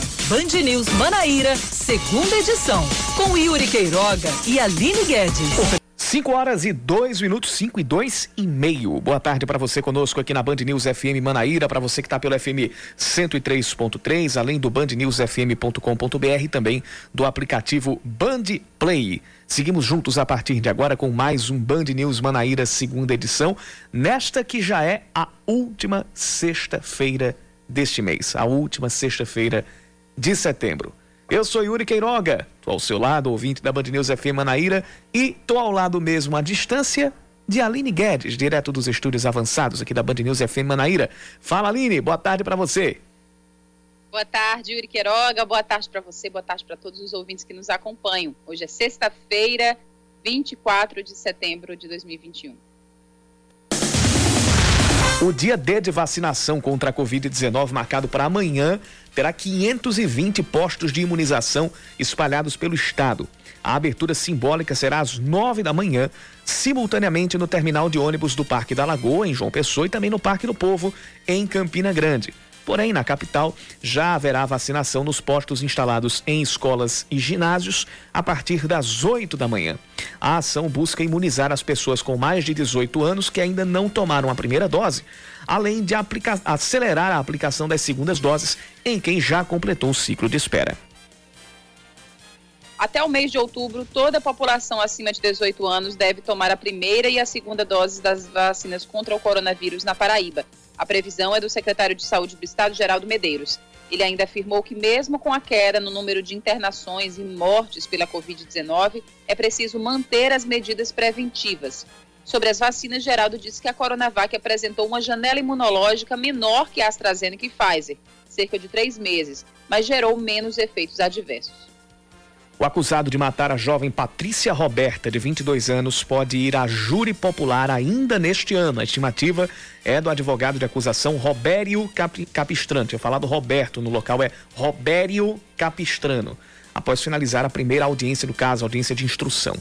Band News Manaíra, segunda edição, com Yuri Queiroga e Aline Guedes. 5 horas e 2 minutos, 5 e 2 e meio. Boa tarde para você conosco aqui na Band News FM Manaíra, para você que está pelo FM 103.3, além do bandnewsfm.com.br e também do aplicativo Band Play. Seguimos juntos a partir de agora com mais um Band News Manaíra, segunda edição, nesta que já é a última sexta-feira deste mês, a última sexta-feira de setembro. Eu sou Yuri Queiroga, tô ao seu lado, ouvinte da Band News FM Manaíra, e tô ao lado mesmo, à distância, de Aline Guedes, direto dos estúdios avançados aqui da Band News FM Manaíra. Fala, Aline, boa tarde para você. Boa tarde, Yuri Queiroga, boa tarde para você, boa tarde para todos os ouvintes que nos acompanham. Hoje é sexta-feira, 24 de setembro de 2021. O dia D de vacinação contra a Covid-19, marcado para amanhã, terá 520 postos de imunização espalhados pelo estado. A abertura simbólica será às 9 da manhã, simultaneamente no terminal de ônibus do Parque da Lagoa, em João Pessoa, e também no Parque do Povo, em Campina Grande. Porém, na capital, já haverá vacinação nos postos instalados em escolas e ginásios a partir das 8 da manhã. A ação busca imunizar as pessoas com mais de 18 anos que ainda não tomaram a primeira dose, além de acelerar a aplicação das segundas doses em quem já completou o ciclo de espera. Até o mês de outubro, toda a população acima de 18 anos deve tomar a primeira e a segunda dose das vacinas contra o coronavírus na Paraíba. A previsão é do secretário de Saúde do Estado, Geraldo Medeiros. Ele ainda afirmou que, mesmo com a queda no número de internações e mortes pela Covid-19, é preciso manter as medidas preventivas. Sobre as vacinas, Geraldo disse que a Coronavac apresentou uma janela imunológica menor que a AstraZeneca e Pfizer, cerca de três meses, mas gerou menos efeitos adversos. O acusado de matar a jovem Patrícia Roberta, de 22 anos, pode ir a júri popular ainda neste ano. A estimativa é do advogado de acusação Robério Cap Capistrano. Tinha falado Roberto, no local é Robério Capistrano. Após finalizar a primeira audiência do caso, audiência de instrução.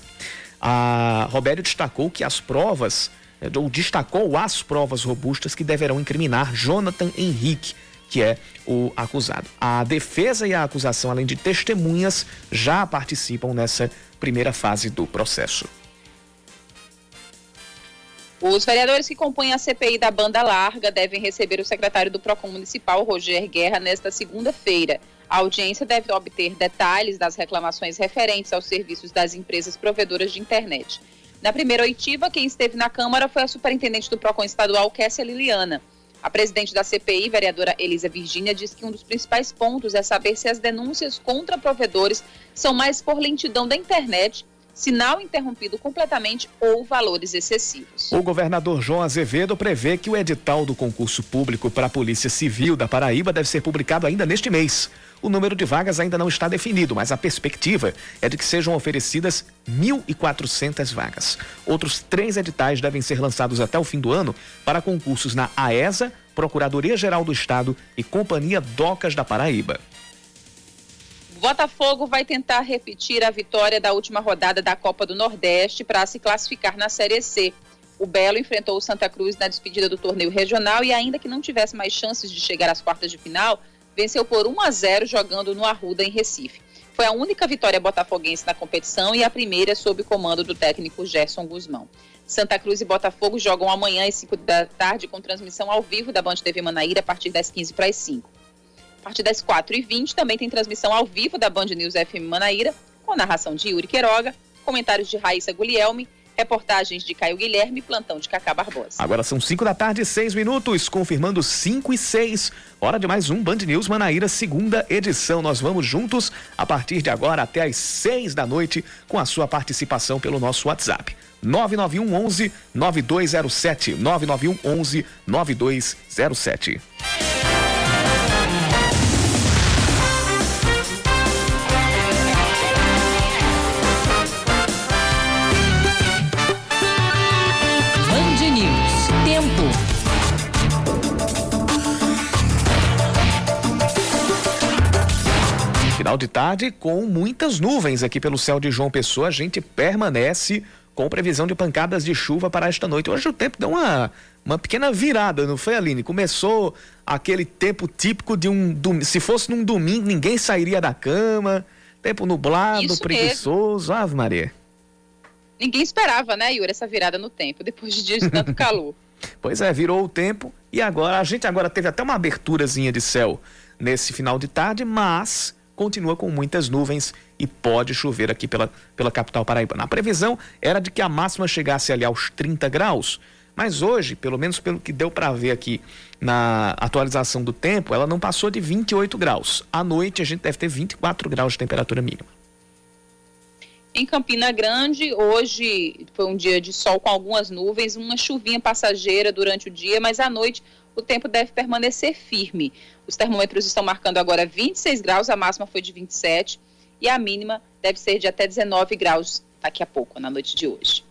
A Robério destacou que as provas, ou destacou as provas robustas que deverão incriminar Jonathan Henrique que é o acusado. A defesa e a acusação, além de testemunhas, já participam nessa primeira fase do processo. Os vereadores que compõem a CPI da banda larga devem receber o secretário do PROCON municipal, Roger Guerra, nesta segunda-feira. A audiência deve obter detalhes das reclamações referentes aos serviços das empresas provedoras de internet. Na primeira oitiva, quem esteve na Câmara foi a superintendente do PROCON estadual, Kessia Liliana. A presidente da CPI, vereadora Elisa Virgínia, diz que um dos principais pontos é saber se as denúncias contra provedores são mais por lentidão da internet sinal interrompido completamente ou valores excessivos. O governador João Azevedo prevê que o edital do concurso público para a Polícia Civil da Paraíba deve ser publicado ainda neste mês. O número de vagas ainda não está definido, mas a perspectiva é de que sejam oferecidas 1.400 vagas. Outros três editais devem ser lançados até o fim do ano para concursos na AESA, Procuradoria-Geral do Estado e Companhia Docas da Paraíba. Botafogo vai tentar repetir a vitória da última rodada da Copa do Nordeste para se classificar na Série C. O Belo enfrentou o Santa Cruz na despedida do torneio regional e, ainda que não tivesse mais chances de chegar às quartas de final, venceu por 1 a 0 jogando no Arruda, em Recife. Foi a única vitória botafoguense na competição e a primeira sob o comando do técnico Gerson Guzmão. Santa Cruz e Botafogo jogam amanhã às 5 da tarde com transmissão ao vivo da Band TV Manaíra a partir das 15 para as 5. A partir das 4h20 também tem transmissão ao vivo da Band News FM Manaíra, com narração de Yuri Queiroga, comentários de Raíssa Guglielmi, reportagens de Caio Guilherme e plantão de Cacá Barbosa. Agora são 5 da tarde e 6 minutos, confirmando 5 e 6. Hora de mais um Band News Manaíra, segunda edição. Nós vamos juntos a partir de agora até às 6 da noite com a sua participação pelo nosso WhatsApp. 991 11 9207 991 11 9207. Final de tarde com muitas nuvens aqui pelo céu de João Pessoa. A gente permanece com previsão de pancadas de chuva para esta noite. Hoje o tempo deu uma uma pequena virada, não foi, Aline? Começou aquele tempo típico de um. Se fosse num domingo, ninguém sairia da cama. Tempo nublado, Isso preguiçoso. Mesmo. Ave Maria. Ninguém esperava, né, Yuri, essa virada no tempo, depois de dias de tanto calor. pois é, virou o tempo e agora a gente agora teve até uma aberturazinha de céu nesse final de tarde, mas continua com muitas nuvens e pode chover aqui pela, pela capital paraibana. A previsão era de que a máxima chegasse ali aos 30 graus, mas hoje, pelo menos pelo que deu para ver aqui na atualização do tempo, ela não passou de 28 graus. À noite a gente deve ter 24 graus de temperatura mínima. Em Campina Grande, hoje foi um dia de sol com algumas nuvens, uma chuvinha passageira durante o dia, mas à noite o tempo deve permanecer firme. Os termômetros estão marcando agora 26 graus, a máxima foi de 27 e a mínima deve ser de até 19 graus daqui a pouco, na noite de hoje.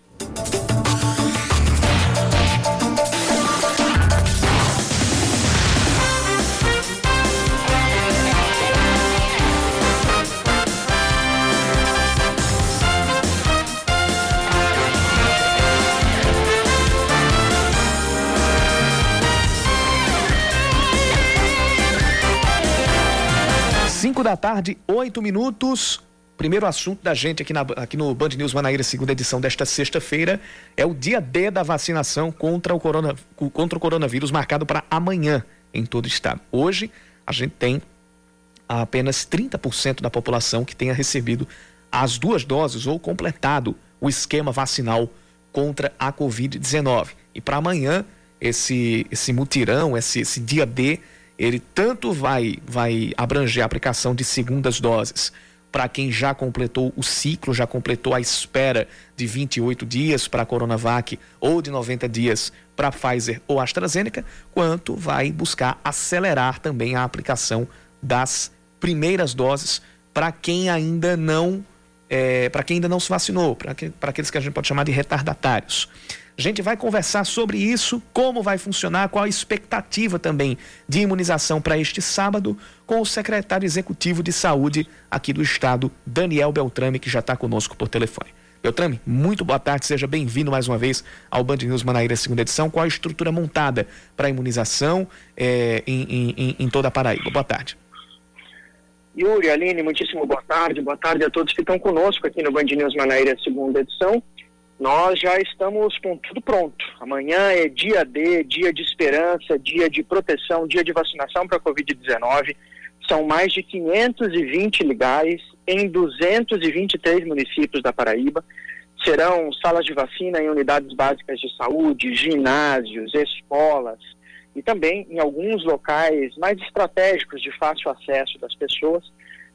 Da tarde, oito minutos. Primeiro assunto da gente aqui, na, aqui no Band News Manaíra, segunda edição desta sexta-feira, é o dia D da vacinação contra o, corona, contra o coronavírus, marcado para amanhã em todo o estado. Hoje, a gente tem apenas 30% da população que tenha recebido as duas doses ou completado o esquema vacinal contra a Covid-19. E para amanhã, esse, esse mutirão, esse, esse dia D, ele tanto vai, vai abranger a aplicação de segundas doses para quem já completou o ciclo, já completou a espera de 28 dias para a Coronavac ou de 90 dias para Pfizer ou AstraZeneca, quanto vai buscar acelerar também a aplicação das primeiras doses para quem ainda não é, para quem ainda não se vacinou, para aqueles que a gente pode chamar de retardatários. A gente vai conversar sobre isso, como vai funcionar, qual a expectativa também de imunização para este sábado, com o secretário executivo de saúde aqui do estado, Daniel Beltrame, que já está conosco por telefone. Beltrame, muito boa tarde, seja bem-vindo mais uma vez ao Band News Manaíra, segunda edição. Qual a estrutura montada para a imunização é, em, em, em toda a Paraíba? Boa tarde. Yuri, Aline, muitíssimo boa tarde. Boa tarde a todos que estão conosco aqui no Band News Manaíra, segunda edição nós já estamos com tudo pronto. Amanhã é dia D, dia de esperança, dia de proteção, dia de vacinação para a Covid-19. São mais de 520 legais em 223 municípios da Paraíba. Serão salas de vacina em unidades básicas de saúde, ginásios, escolas e também em alguns locais mais estratégicos de fácil acesso das pessoas.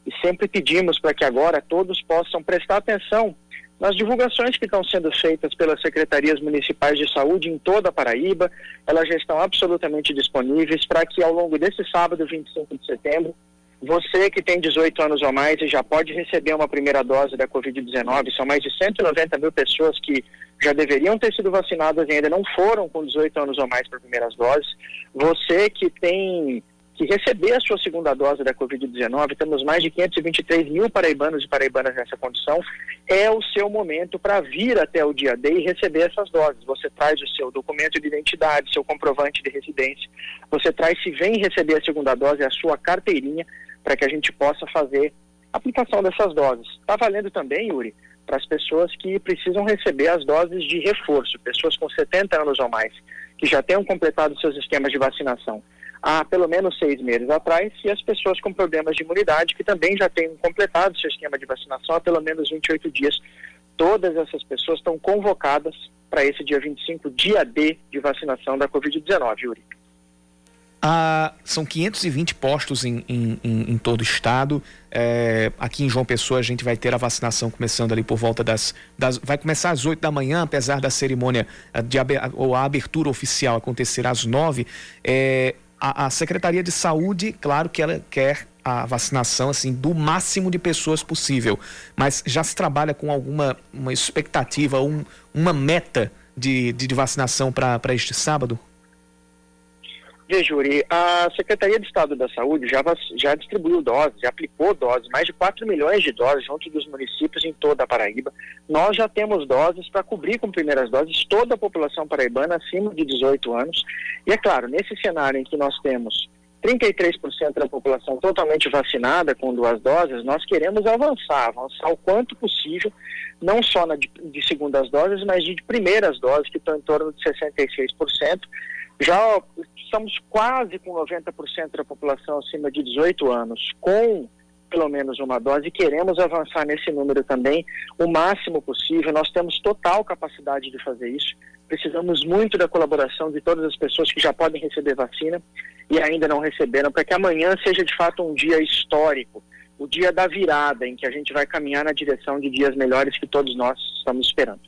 E sempre pedimos para que agora todos possam prestar atenção nas divulgações que estão sendo feitas pelas secretarias municipais de saúde em toda a Paraíba, elas já estão absolutamente disponíveis para que ao longo desse sábado, 25 de setembro, você que tem 18 anos ou mais e já pode receber uma primeira dose da Covid-19, são mais de 190 mil pessoas que já deveriam ter sido vacinadas e ainda não foram com 18 anos ou mais para primeiras doses. Você que tem que receber a sua segunda dose da Covid-19, temos mais de 523 mil paraibanos e paraibanas nessa condição, é o seu momento para vir até o dia D e receber essas doses. Você traz o seu documento de identidade, seu comprovante de residência, você traz, se vem receber a segunda dose, a sua carteirinha, para que a gente possa fazer a aplicação dessas doses. Está valendo também, Yuri, para as pessoas que precisam receber as doses de reforço, pessoas com 70 anos ou mais, que já tenham completado seus esquemas de vacinação há pelo menos seis meses atrás, e as pessoas com problemas de imunidade, que também já têm completado seu esquema de vacinação há pelo menos 28 dias. Todas essas pessoas estão convocadas para esse dia 25, dia D de vacinação da Covid-19, Yuri. Ah, são 520 postos em, em, em, todo o estado. É, aqui em João Pessoa a gente vai ter a vacinação começando ali por volta das. das vai começar às 8 da manhã, apesar da cerimônia eh, de, ou a abertura oficial acontecer às 9. É, a, a Secretaria de Saúde, claro que ela quer a vacinação assim do máximo de pessoas possível, mas já se trabalha com alguma uma expectativa, um, uma meta de, de, de vacinação para este sábado? Veja, Yuri, a Secretaria de Estado da Saúde já, já distribuiu doses, já aplicou doses, mais de 4 milhões de doses junto dos municípios em toda a Paraíba. Nós já temos doses para cobrir com primeiras doses toda a população paraibana acima de 18 anos. E é claro, nesse cenário em que nós temos 33% da população totalmente vacinada com duas doses, nós queremos avançar, avançar o quanto possível, não só na de, de segundas doses, mas de primeiras doses, que estão em torno de 66%. Já estamos quase com 90% da população acima de 18 anos com pelo menos uma dose e queremos avançar nesse número também o máximo possível. Nós temos total capacidade de fazer isso. Precisamos muito da colaboração de todas as pessoas que já podem receber vacina e ainda não receberam, para que amanhã seja de fato um dia histórico, o dia da virada, em que a gente vai caminhar na direção de dias melhores que todos nós estamos esperando.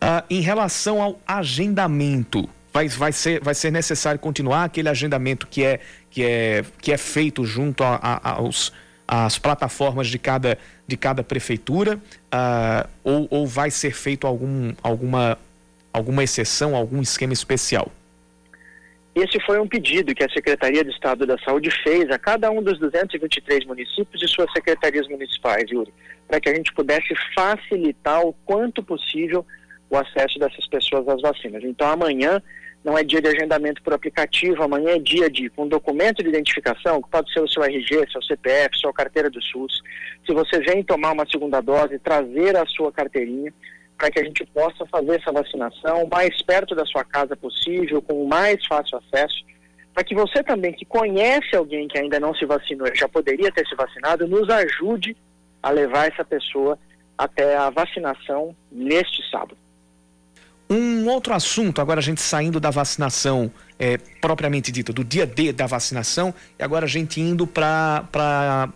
Ah, em relação ao agendamento, vai, vai, ser, vai ser necessário continuar aquele agendamento que é, que é, que é feito junto a, a, aos às plataformas de cada, de cada prefeitura uh, ou, ou vai ser feito algum, alguma, alguma exceção, algum esquema especial? Esse foi um pedido que a Secretaria de Estado da Saúde fez a cada um dos 223 municípios e suas secretarias municipais, Yuri, para que a gente pudesse facilitar o quanto possível o acesso dessas pessoas às vacinas. Então, amanhã não é dia de agendamento por aplicativo, amanhã é dia de, com documento de identificação, que pode ser o seu RG, seu CPF, sua carteira do SUS. Se você vem tomar uma segunda dose, trazer a sua carteirinha para que a gente possa fazer essa vacinação mais perto da sua casa possível, com o mais fácil acesso, para que você também, que conhece alguém que ainda não se vacinou já poderia ter se vacinado, nos ajude a levar essa pessoa até a vacinação neste sábado. Um outro assunto, agora a gente saindo da vacinação é, propriamente dita, do dia D da vacinação, e agora a gente indo para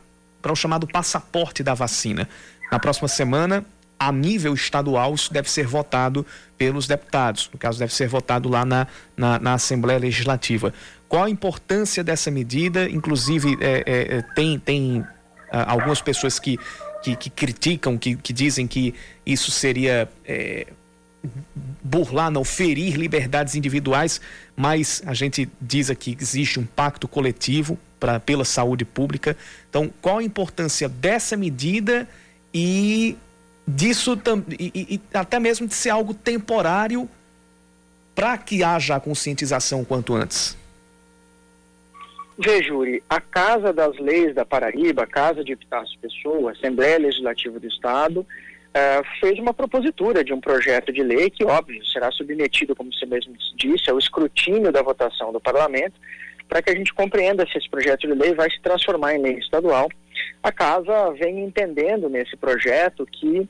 o chamado passaporte da vacina. Na próxima semana, a nível estadual, isso deve ser votado pelos deputados. No caso, deve ser votado lá na, na, na Assembleia Legislativa. Qual a importância dessa medida? Inclusive, é, é, é tem, tem ah, algumas pessoas que, que, que criticam, que, que, dizem que isso seria é, burlar, não ferir liberdades individuais, mas a gente diz aqui que existe um pacto coletivo pra, pela saúde pública. Então, qual a importância dessa medida e disso e, e, até mesmo de ser algo temporário para que haja a conscientização quanto antes? Vejure, a Casa das Leis da Paraíba, a Casa de Epitácio Pessoa, Assembleia Legislativa do Estado, uh, fez uma propositura de um projeto de lei que, óbvio, será submetido, como você mesmo disse, ao escrutínio da votação do parlamento, para que a gente compreenda se esse projeto de lei vai se transformar em lei estadual. A casa vem entendendo nesse projeto que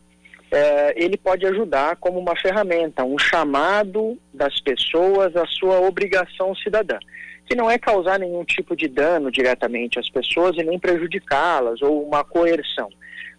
eh, ele pode ajudar como uma ferramenta, um chamado das pessoas à sua obrigação cidadã, que não é causar nenhum tipo de dano diretamente às pessoas e nem prejudicá-las ou uma coerção,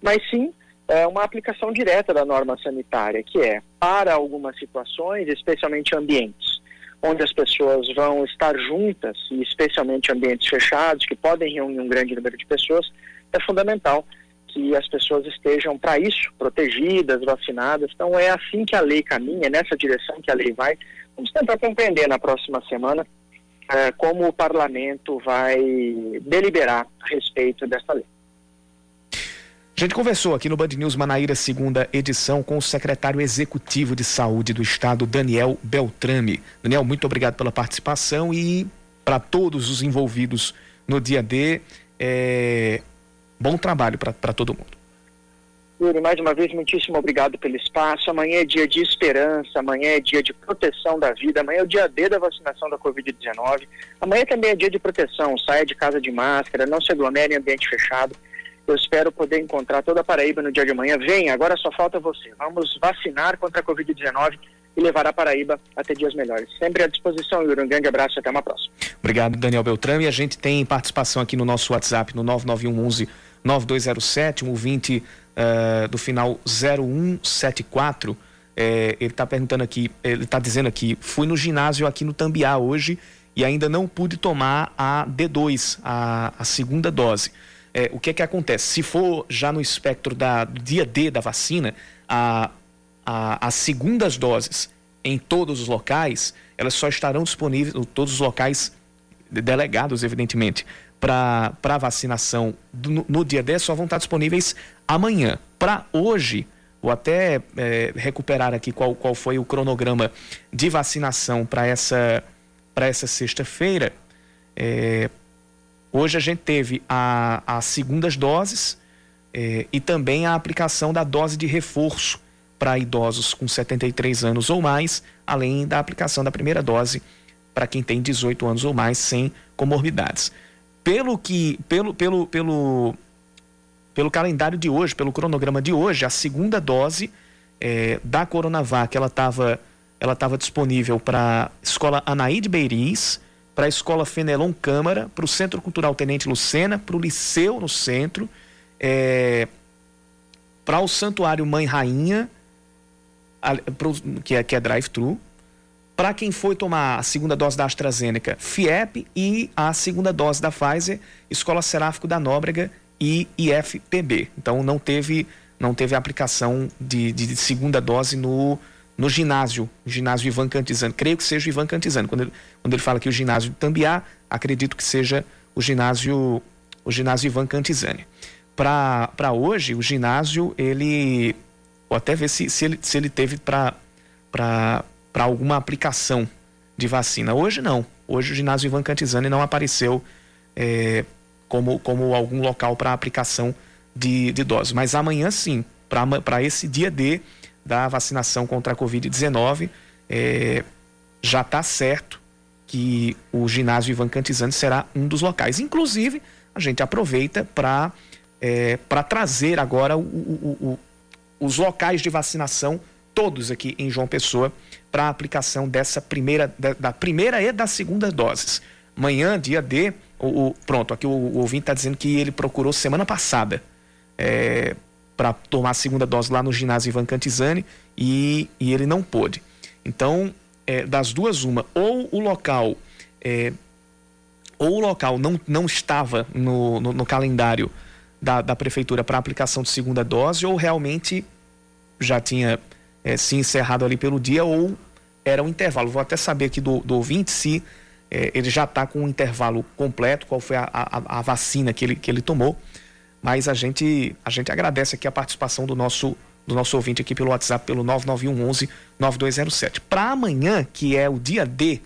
mas sim é uma aplicação direta da norma sanitária, que é para algumas situações, especialmente ambientes, onde as pessoas vão estar juntas, e especialmente ambientes fechados, que podem reunir um grande número de pessoas, é fundamental que as pessoas estejam para isso, protegidas, vacinadas. Então é assim que a lei caminha, é nessa direção que a lei vai. Vamos tentar compreender na próxima semana é, como o parlamento vai deliberar a respeito dessa lei. A gente conversou aqui no Band News Manaíra, segunda edição, com o secretário executivo de saúde do estado, Daniel Beltrame. Daniel, muito obrigado pela participação e para todos os envolvidos no dia D, é, bom trabalho para todo mundo. Yuri, mais uma vez, muitíssimo obrigado pelo espaço. Amanhã é dia de esperança, amanhã é dia de proteção da vida, amanhã é o dia D da vacinação da Covid-19. Amanhã também é dia de proteção, saia de casa de máscara, não se aglomere em ambiente fechado. Eu espero poder encontrar toda a Paraíba no dia de amanhã. Venha, agora só falta você. Vamos vacinar contra a Covid-19 e levar a Paraíba até dias melhores. Sempre à disposição, Yuri. Um grande abraço e até uma próxima. Obrigado, Daniel Beltrame. E a gente tem participação aqui no nosso WhatsApp, no 99111 9207, um ouvinte uh, do final 0174. É, ele está perguntando aqui, ele está dizendo aqui, fui no ginásio aqui no Tambiá hoje e ainda não pude tomar a D2, a, a segunda dose é, o que é que acontece? Se for já no espectro da, do dia D da vacina, a, a, as segundas doses em todos os locais, elas só estarão disponíveis, todos os locais delegados, evidentemente, para vacinação no, no, dia 10 só vão estar disponíveis amanhã. Para hoje, vou até é, recuperar aqui qual, qual foi o cronograma de vacinação para essa, essa sexta-feira. É, hoje a gente teve a, as segundas doses é, e também a aplicação da dose de reforço para idosos com 73 anos ou mais, além da aplicação da primeira dose para quem tem 18 anos ou mais sem comorbidades. Pelo que pelo pelo pelo pelo calendário de hoje, pelo cronograma de hoje, a segunda dose é, da Coronavac ela estava ela estava disponível para escola Anaíde Beiriz, para a escola Fenelon Câmara, para o Centro Cultural Tenente Lucena, para o Liceu no centro, é, para o Santuário Mãe Rainha, que é, que é drive-thru, para quem foi tomar a segunda dose da AstraZeneca, FIEP e a segunda dose da Pfizer, Escola Seráfico da Nóbrega e IFPB. Então não teve não teve aplicação de, de, de segunda dose no, no ginásio, ginásio Ivan Cantizano. Creio que seja o Ivan Cantizano. Quando ele, quando ele fala que o ginásio de Tambiá, acredito que seja o ginásio o ginásio Ivan Cantizani. Para hoje, o ginásio, ele. Vou até ver se, se, ele, se ele teve para alguma aplicação de vacina. Hoje não. Hoje o ginásio Ivan Cantizani não apareceu é, como, como algum local para aplicação de, de doses. Mas amanhã sim, para esse dia D da vacinação contra a Covid-19, é, já está certo que o ginásio Ivan Cantizani será um dos locais. Inclusive, a gente aproveita para é, trazer agora o, o, o, os locais de vacinação todos aqui em João Pessoa para a aplicação dessa primeira, da, da, primeira e da segunda doses. Amanhã, dia D, o, pronto, aqui o, o ouvinte está dizendo que ele procurou semana passada é, para tomar a segunda dose lá no ginásio Ivan Cantizani e, e ele não pôde. Então, é, das duas, uma, ou o local. É, ou o local não, não estava no, no, no calendário da, da prefeitura para aplicação de segunda dose, ou realmente já tinha é, se encerrado ali pelo dia ou era um intervalo. Vou até saber aqui do, do ouvinte se é, ele já está com um intervalo completo, qual foi a, a, a, vacina que ele, que ele tomou. Mas a gente, a gente agradece aqui a participação do nosso, do nosso ouvinte aqui pelo WhatsApp, pelo 991 11 9207. Para amanhã, que é o dia D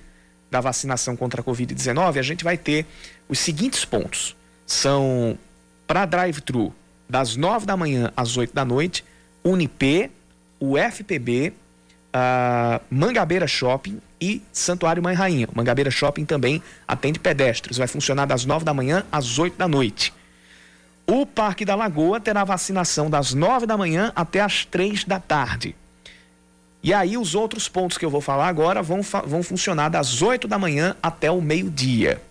da vacinação contra a Covid-19, a gente vai ter os seguintes pontos. São para drive-thru, das 9 da manhã às 8 da noite, Unip, o FPB, a Mangabeira Shopping e Santuário Mãe Rainha. Mangabeira Shopping também atende pedestres, vai funcionar das 9 da manhã às 8 da noite. O Parque da Lagoa terá vacinação das 9 da manhã até as 3 da tarde. E aí os outros pontos que eu vou falar agora vão, vão funcionar das 8 da manhã até o meio-dia.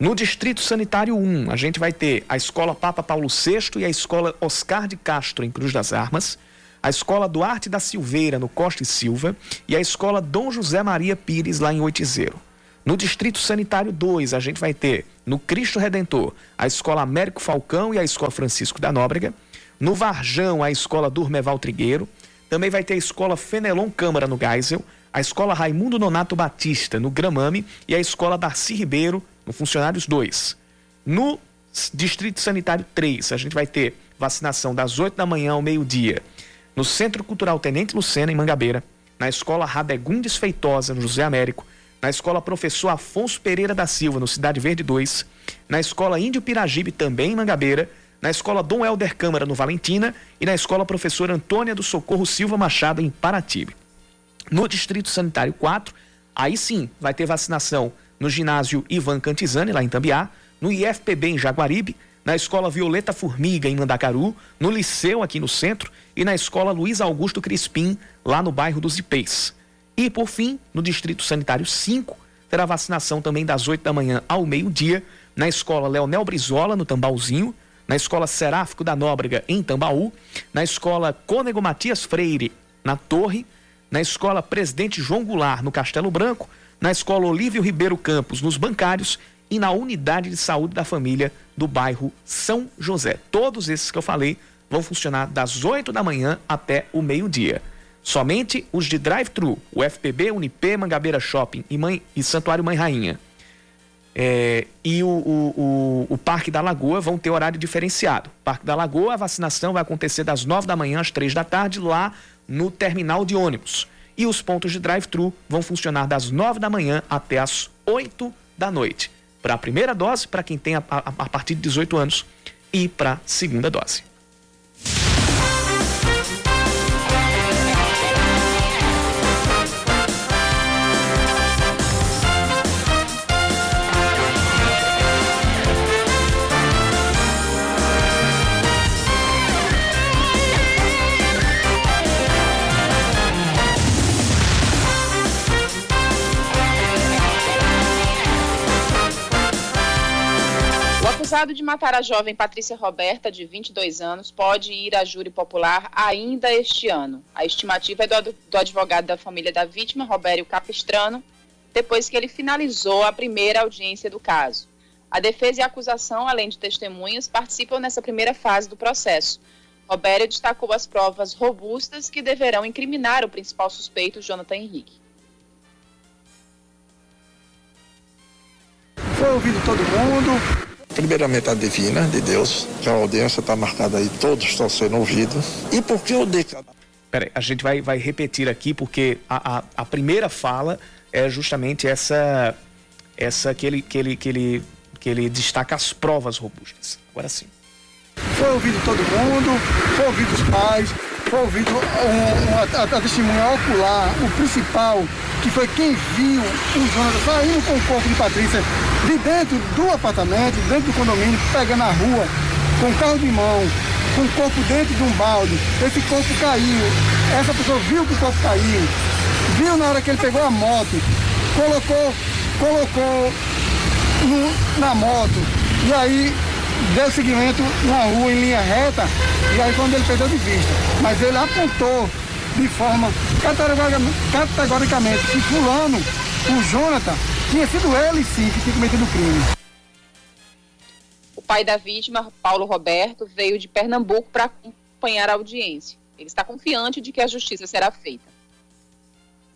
No Distrito Sanitário 1, a gente vai ter a Escola Papa Paulo VI e a Escola Oscar de Castro, em Cruz das Armas a Escola Duarte da Silveira, no Costa e Silva, e a Escola Dom José Maria Pires, lá em Oitizeiro. No Distrito Sanitário 2, a gente vai ter, no Cristo Redentor, a Escola Américo Falcão e a Escola Francisco da Nóbrega. No Varjão, a Escola Durmeval Trigueiro. Também vai ter a Escola Fenelon Câmara, no Geisel. A Escola Raimundo Nonato Batista, no Gramame. E a Escola Darcy Ribeiro, no Funcionários 2. No Distrito Sanitário 3, a gente vai ter vacinação das 8 da manhã ao meio-dia no Centro Cultural Tenente Lucena, em Mangabeira, na Escola Radegundes Feitosa, no José Américo, na Escola Professor Afonso Pereira da Silva, no Cidade Verde 2, na Escola Índio Piragibe, também em Mangabeira, na Escola Dom Helder Câmara, no Valentina, e na Escola Professor Antônia do Socorro Silva Machado, em Paratibe. No Distrito Sanitário 4, aí sim vai ter vacinação no ginásio Ivan Cantizani, lá em Tambiá, no IFPB em Jaguaribe, na Escola Violeta Formiga, em Mandacaru, no Liceu, aqui no centro, e na Escola Luiz Augusto Crispim, lá no bairro dos Ipês. E, por fim, no Distrito Sanitário 5, terá vacinação também das 8 da manhã ao meio-dia, na Escola Leonel Brizola, no Tambauzinho, na Escola Seráfico da Nóbrega, em Tambaú, na Escola Cônego Matias Freire, na Torre, na Escola Presidente João Goulart, no Castelo Branco, na Escola Olívio Ribeiro Campos, nos Bancários e na Unidade de Saúde da Família do bairro São José. Todos esses que eu falei vão funcionar das 8 da manhã até o meio-dia. Somente os de drive-thru, o FPB, Unip, Mangabeira Shopping e, Mãe, e Santuário Mãe Rainha. É, e o, o, o, o, Parque da Lagoa vão ter horário diferenciado. Parque da Lagoa, a vacinação vai acontecer das 9 da manhã às 3 da tarde, lá no terminal de ônibus. E os pontos de drive-thru vão funcionar das 9 da manhã até as 8 da noite. Para a primeira dose, para quem tem a, a, a partir de 18 anos, e para a segunda dose. Acusado de matar a jovem Patrícia Roberta, de 22 anos, pode ir a júri popular ainda este ano. A estimativa é do, do advogado da família da vítima, Robério Capistrano, depois que ele finalizou a primeira audiência do caso. A defesa e a acusação, além de testemunhas, participam nessa primeira fase do processo. Robério destacou as provas robustas que deverão incriminar o principal suspeito, Jonathan Henrique. Foi ouvido todo mundo, Primeiramente a divina de Deus, que a audiência está marcada aí, todos estão sendo ouvidos. E por que eu dei cada. Peraí, a gente vai, vai repetir aqui, porque a, a, a, primeira fala é justamente essa, essa que, ele, que, ele, que, ele, que ele destaca as provas robustas. Agora sim. Foi ouvido todo mundo, foi ouvido os pais, foi ouvido um, a, a, testemunha ocular, o principal, que foi quem viu o Jonas saindo com o corpo de Patrícia de dentro do apartamento, dentro do condomínio, pegando a rua, com o carro de mão, com o corpo dentro de um balde. Esse corpo caiu. Essa pessoa viu que o corpo caiu. Viu na hora que ele pegou a moto, colocou, colocou no, na moto. E aí deu seguimento na rua em linha reta, e aí quando ele perdeu de vista. Mas ele apontou de forma categoricamente que fulano, o Jonathan, tinha sido ele sim que tinha cometido o crime. O pai da vítima, Paulo Roberto, veio de Pernambuco para acompanhar a audiência. Ele está confiante de que a justiça será feita.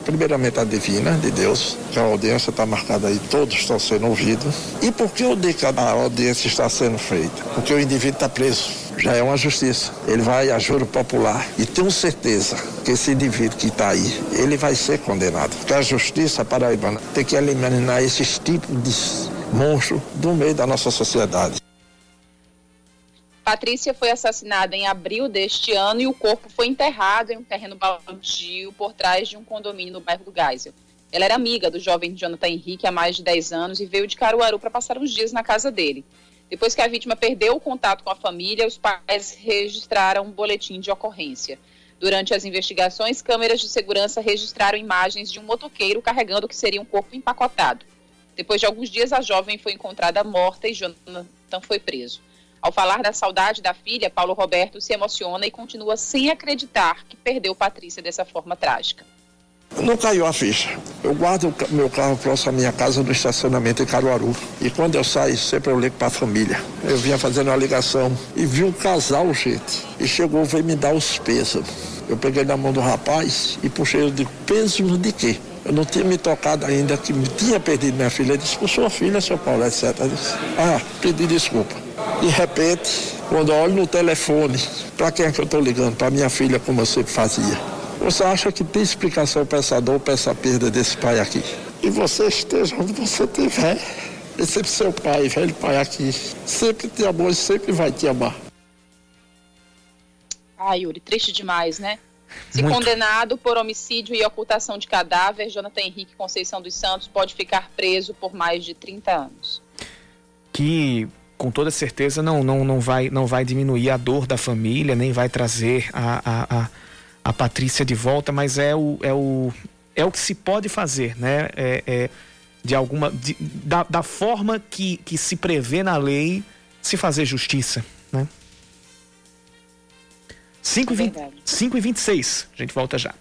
Primeiramente a divina de Deus, que a audiência está marcada aí, todos estão sendo ouvidos. E por que eu digo que a audiência está sendo feita? Porque o indivíduo está preso, já é uma justiça. Ele vai a juro popular e tenho certeza que esse indivíduo que está aí, ele vai ser condenado. Porque a justiça paraibana tem que eliminar esses tipos de monstros do meio da nossa sociedade. Patrícia foi assassinada em abril deste ano e o corpo foi enterrado em um terreno baldio por trás de um condomínio no bairro do Geisel. Ela era amiga do jovem Jonathan Henrique há mais de 10 anos e veio de Caruaru para passar uns dias na casa dele. Depois que a vítima perdeu o contato com a família, os pais registraram um boletim de ocorrência. Durante as investigações, câmeras de segurança registraram imagens de um motoqueiro carregando o que seria um corpo empacotado. Depois de alguns dias, a jovem foi encontrada morta e Jonathan foi preso. Ao falar da saudade da filha, Paulo Roberto se emociona e continua sem acreditar que perdeu Patrícia dessa forma trágica. Não caiu a ficha. Eu guardo meu carro próximo à minha casa no estacionamento em Caruaru. E quando eu saio, sempre eu ligo para a família. Eu vinha fazendo uma ligação e vi um casal, gente. E chegou, veio me dar os pesos. Eu peguei na mão do rapaz e puxei, eu digo, peso de quê? Eu não tinha me tocado ainda que tinha perdido minha filha. Ele disse, por sua filha, seu Paulo, etc. Eu disse, ah, pedi desculpa. De repente, quando eu olho no telefone, para quem é que eu estou ligando? Para minha filha, como eu sempre fazia. Você acha que tem explicação para essa dor, para essa perda desse pai aqui? E você esteja onde você estiver. E sempre seu pai, velho pai aqui, sempre te amou e sempre vai te amar. Ai, Yuri, triste demais, né? Se Muito. condenado por homicídio e ocultação de cadáver, Jonathan Henrique Conceição dos Santos pode ficar preso por mais de 30 anos. Que com toda certeza não, não, não, vai, não vai diminuir a dor da família, nem vai trazer a, a, a, a Patrícia de volta, mas é o, é o, é o que se pode fazer, né? É, é de alguma. De, da, da forma que, que se prevê na lei se fazer justiça, né? 5 e, 20, 5 e 26. A gente volta já.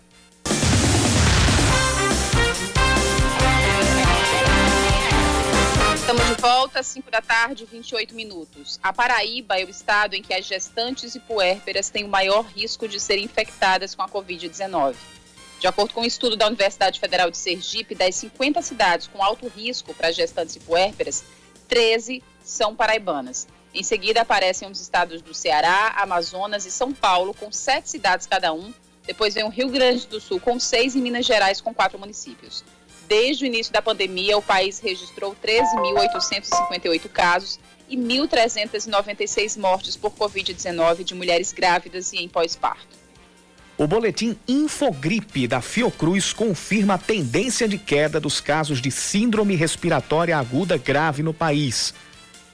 Estamos de volta, 5 da tarde, 28 minutos. A Paraíba é o estado em que as gestantes e puérperas têm o maior risco de serem infectadas com a Covid-19. De acordo com um estudo da Universidade Federal de Sergipe, das 50 cidades com alto risco para gestantes e puérperas, 13 são paraibanas. Em seguida aparecem os estados do Ceará, Amazonas e São Paulo, com sete cidades cada um. Depois vem o Rio Grande do Sul, com seis, e Minas Gerais, com quatro municípios. Desde o início da pandemia, o país registrou 13.858 casos e 1.396 mortes por Covid-19 de mulheres grávidas e em pós-parto. O boletim Infogripe da Fiocruz confirma a tendência de queda dos casos de síndrome respiratória aguda grave no país.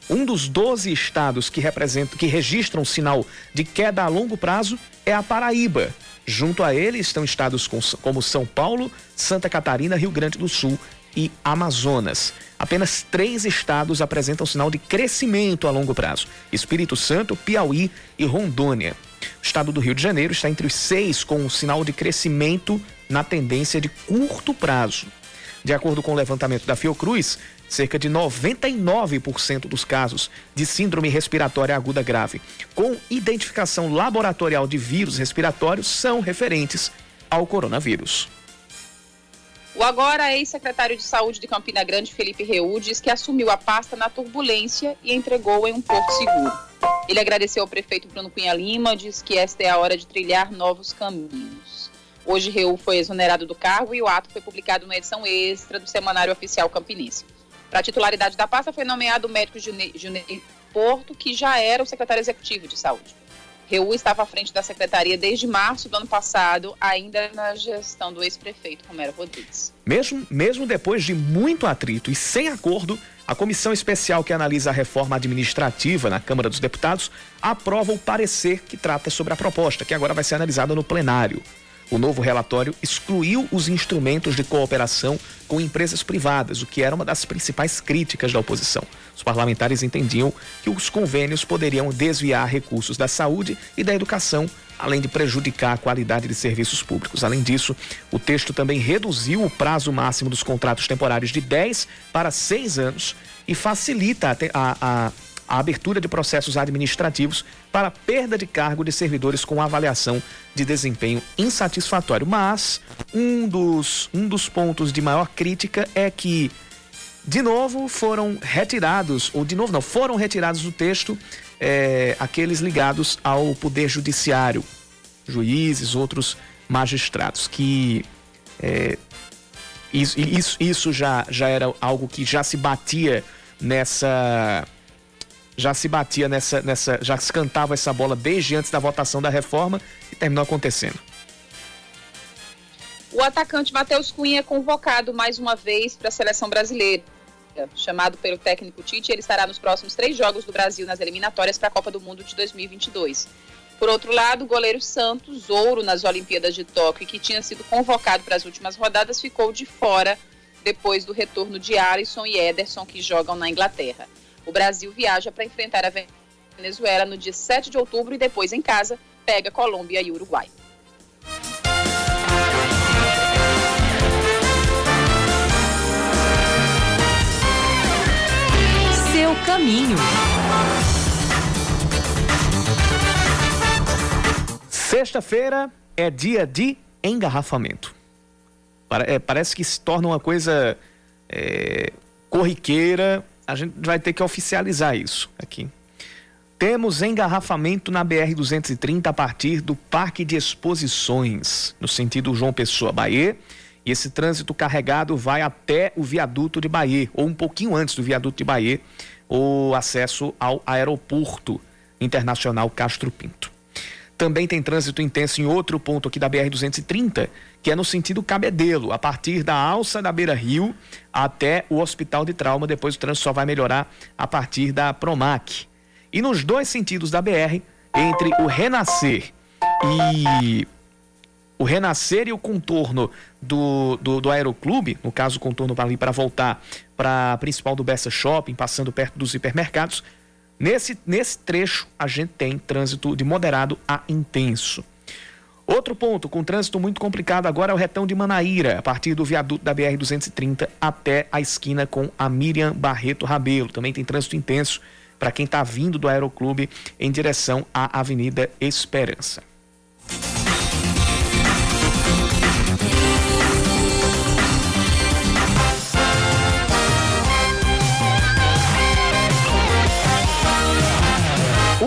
Um dos 12 estados que, representam, que registram sinal de queda a longo prazo é a Paraíba. Junto a ele estão estados como São Paulo, Santa Catarina, Rio Grande do Sul e Amazonas. Apenas três estados apresentam sinal de crescimento a longo prazo: Espírito Santo, Piauí e Rondônia. O estado do Rio de Janeiro está entre os seis com um sinal de crescimento na tendência de curto prazo. De acordo com o levantamento da Fiocruz, cerca de 99% dos casos de síndrome respiratória aguda grave com identificação laboratorial de vírus respiratórios são referentes ao coronavírus. O agora ex-secretário de Saúde de Campina Grande, Felipe Reu, diz que assumiu a pasta na turbulência e entregou em um porto seguro. Ele agradeceu ao prefeito Bruno Cunha Lima, diz que esta é a hora de trilhar novos caminhos. Hoje, Reu foi exonerado do cargo e o ato foi publicado numa edição extra do Semanário Oficial Campinense. Para a titularidade da pasta foi nomeado o médico Junei Porto, que já era o secretário executivo de saúde. Reu estava à frente da secretaria desde março do ano passado, ainda na gestão do ex-prefeito Romero Rodrigues. Mesmo, mesmo depois de muito atrito e sem acordo, a comissão especial que analisa a reforma administrativa na Câmara dos Deputados aprova o parecer que trata sobre a proposta, que agora vai ser analisada no plenário. O novo relatório excluiu os instrumentos de cooperação com empresas privadas, o que era uma das principais críticas da oposição. Os parlamentares entendiam que os convênios poderiam desviar recursos da saúde e da educação, além de prejudicar a qualidade de serviços públicos. Além disso, o texto também reduziu o prazo máximo dos contratos temporários de 10 para 6 anos e facilita a, a a abertura de processos administrativos para perda de cargo de servidores com avaliação de desempenho insatisfatório. Mas um dos, um dos pontos de maior crítica é que, de novo, foram retirados, ou de novo não, foram retirados do texto é, aqueles ligados ao Poder Judiciário, juízes, outros magistrados, que é, isso, isso, isso já, já era algo que já se batia nessa já se batia nessa, nessa, já se cantava essa bola desde antes da votação da reforma e terminou acontecendo. O atacante Matheus Cunha é convocado mais uma vez para a seleção brasileira. Chamado pelo técnico Tite, ele estará nos próximos três jogos do Brasil nas eliminatórias para a Copa do Mundo de 2022. Por outro lado, o goleiro Santos, ouro nas Olimpíadas de Tóquio, que tinha sido convocado para as últimas rodadas, ficou de fora depois do retorno de Alisson e Ederson, que jogam na Inglaterra. O Brasil viaja para enfrentar a Venezuela no dia 7 de outubro e depois em casa pega Colômbia e Uruguai. Seu caminho. Sexta-feira é dia de engarrafamento. É, parece que se torna uma coisa é, corriqueira, a gente vai ter que oficializar isso aqui. Temos engarrafamento na BR-230 a partir do Parque de Exposições, no sentido João Pessoa Bahia. E esse trânsito carregado vai até o viaduto de Bahia, ou um pouquinho antes do viaduto de Bahia, o acesso ao aeroporto internacional Castro Pinto. Também tem trânsito intenso em outro ponto aqui da BR-230, que é no sentido Cabedelo, a partir da alça da Beira Rio até o Hospital de Trauma. Depois o trânsito só vai melhorar a partir da Promac. E nos dois sentidos da BR, entre o Renascer e o Renascer e o contorno do, do, do Aeroclube, no caso o contorno ali para voltar para a principal do Bessa Shopping, passando perto dos hipermercados, Nesse, nesse trecho, a gente tem trânsito de moderado a intenso. Outro ponto com trânsito muito complicado agora é o retão de Manaíra, a partir do viaduto da BR-230 até a esquina com a Miriam Barreto Rabelo. Também tem trânsito intenso para quem está vindo do Aeroclube em direção à Avenida Esperança.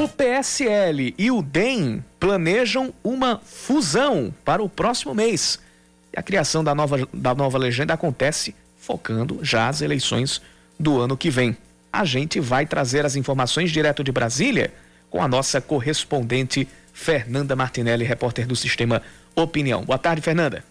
PSL e o DEM planejam uma fusão para o próximo mês. E a criação da nova, da nova legenda acontece focando já as eleições do ano que vem. A gente vai trazer as informações direto de Brasília com a nossa correspondente Fernanda Martinelli, repórter do Sistema Opinião. Boa tarde, Fernanda.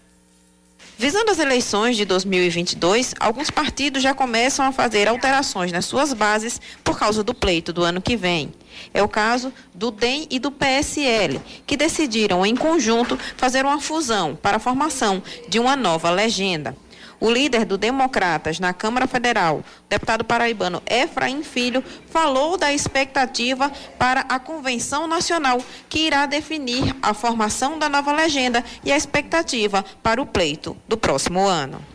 Visando as eleições de 2022, alguns partidos já começam a fazer alterações nas suas bases por causa do pleito do ano que vem. É o caso do DEM e do PSL, que decidiram em conjunto fazer uma fusão para a formação de uma nova legenda. O líder do Democratas na Câmara Federal, deputado paraibano Efraim Filho, falou da expectativa para a Convenção Nacional, que irá definir a formação da nova legenda e a expectativa para o pleito do próximo ano.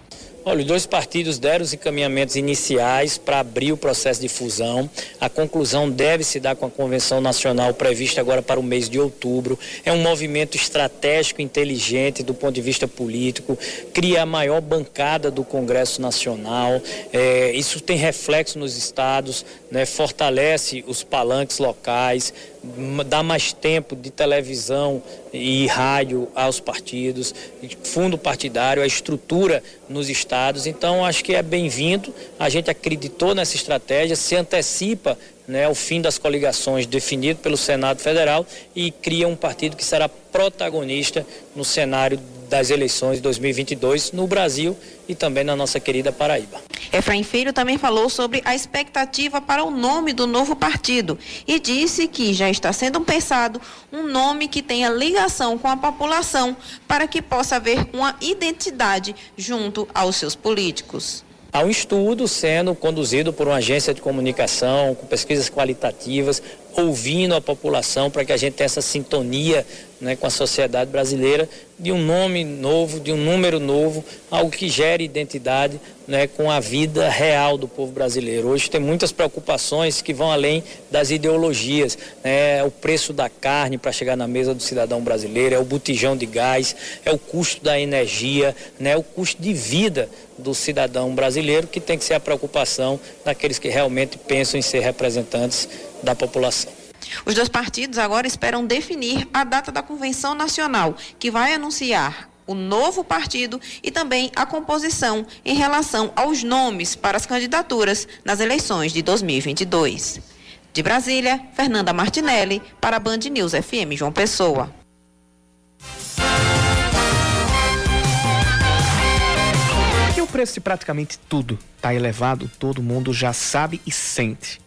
Olha, os dois partidos deram os encaminhamentos iniciais para abrir o processo de fusão. A conclusão deve se dar com a Convenção Nacional prevista agora para o mês de outubro. É um movimento estratégico, inteligente do ponto de vista político, cria a maior bancada do Congresso Nacional. É, isso tem reflexo nos estados, né, fortalece os palanques locais, dá mais tempo de televisão e rádio aos partidos, fundo partidário, a estrutura nos estados. Então, acho que é bem-vindo. A gente acreditou nessa estratégia, se antecipa né, o fim das coligações definido pelo Senado Federal e cria um partido que será protagonista no cenário das eleições de 2022 no Brasil e também na nossa querida Paraíba. Efraim Filho também falou sobre a expectativa para o nome do novo partido e disse que já está sendo pensado um nome que tenha ligação com a população para que possa haver uma identidade junto aos seus políticos. Há um estudo sendo conduzido por uma agência de comunicação, com pesquisas qualitativas, ouvindo a população para que a gente tenha essa sintonia né, com a sociedade brasileira de um nome novo, de um número novo, algo que gere identidade né, com a vida real do povo brasileiro. Hoje tem muitas preocupações que vão além das ideologias. Né, é o preço da carne para chegar na mesa do cidadão brasileiro, é o botijão de gás, é o custo da energia, né, o custo de vida do cidadão brasileiro, que tem que ser a preocupação daqueles que realmente pensam em ser representantes da população. Os dois partidos agora esperam definir a data da convenção nacional, que vai anunciar o novo partido e também a composição em relação aos nomes para as candidaturas nas eleições de 2022. De Brasília, Fernanda Martinelli, para a Band News FM João Pessoa. Que o preço de praticamente tudo está elevado, todo mundo já sabe e sente.